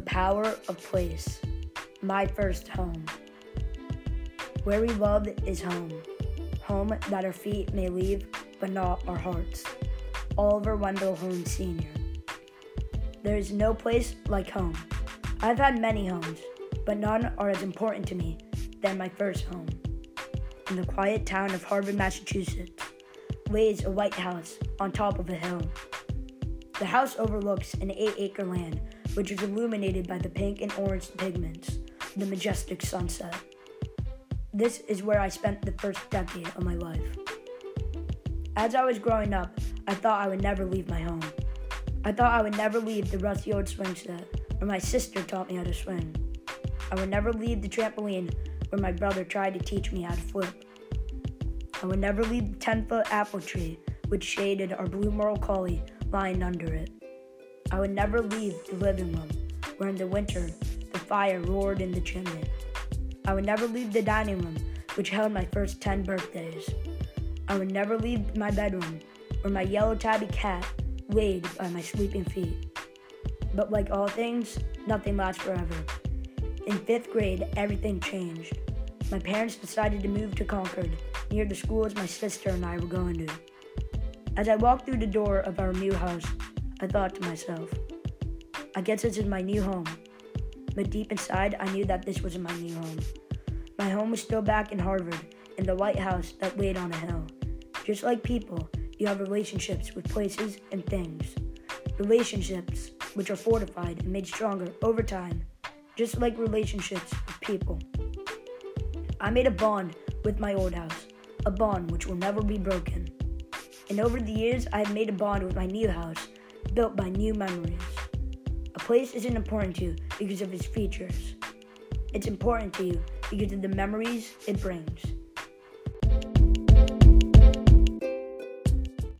power of place. My first home. Where we love is home. Home that our feet may leave, but not our hearts. Oliver Wendell Holmes Sr. There is no place like home. I've had many homes, but none are as important to me than my first home. In the quiet town of Harvard, Massachusetts, lays a white house on top of a hill. The house overlooks an eight acre land which is illuminated by the pink and orange pigments the majestic sunset. This is where I spent the first decade of my life. As I was growing up, I thought I would never leave my home. I thought I would never leave the rusty old swing set where my sister taught me how to swing. I would never leave the trampoline where my brother tried to teach me how to flip. I would never leave the 10 foot apple tree which shaded our blue Merle Collie lying under it. I would never leave the living room, where in the winter the fire roared in the chimney. I would never leave the dining room, which held my first 10 birthdays. I would never leave my bedroom, where my yellow tabby cat laid by my sleeping feet. But like all things, nothing lasts forever. In fifth grade, everything changed. My parents decided to move to Concord, near the schools my sister and I were going to. As I walked through the door of our new house, I thought to myself, I guess this is my new home. But deep inside, I knew that this wasn't my new home. My home was still back in Harvard, in the White House that laid on a hill. Just like people, you have relationships with places and things. Relationships which are fortified and made stronger over time, just like relationships with people. I made a bond with my old house, a bond which will never be broken. And over the years, I have made a bond with my new house built by new memories. A place isn't important to you because of its features. It's important to you because of the memories it brings.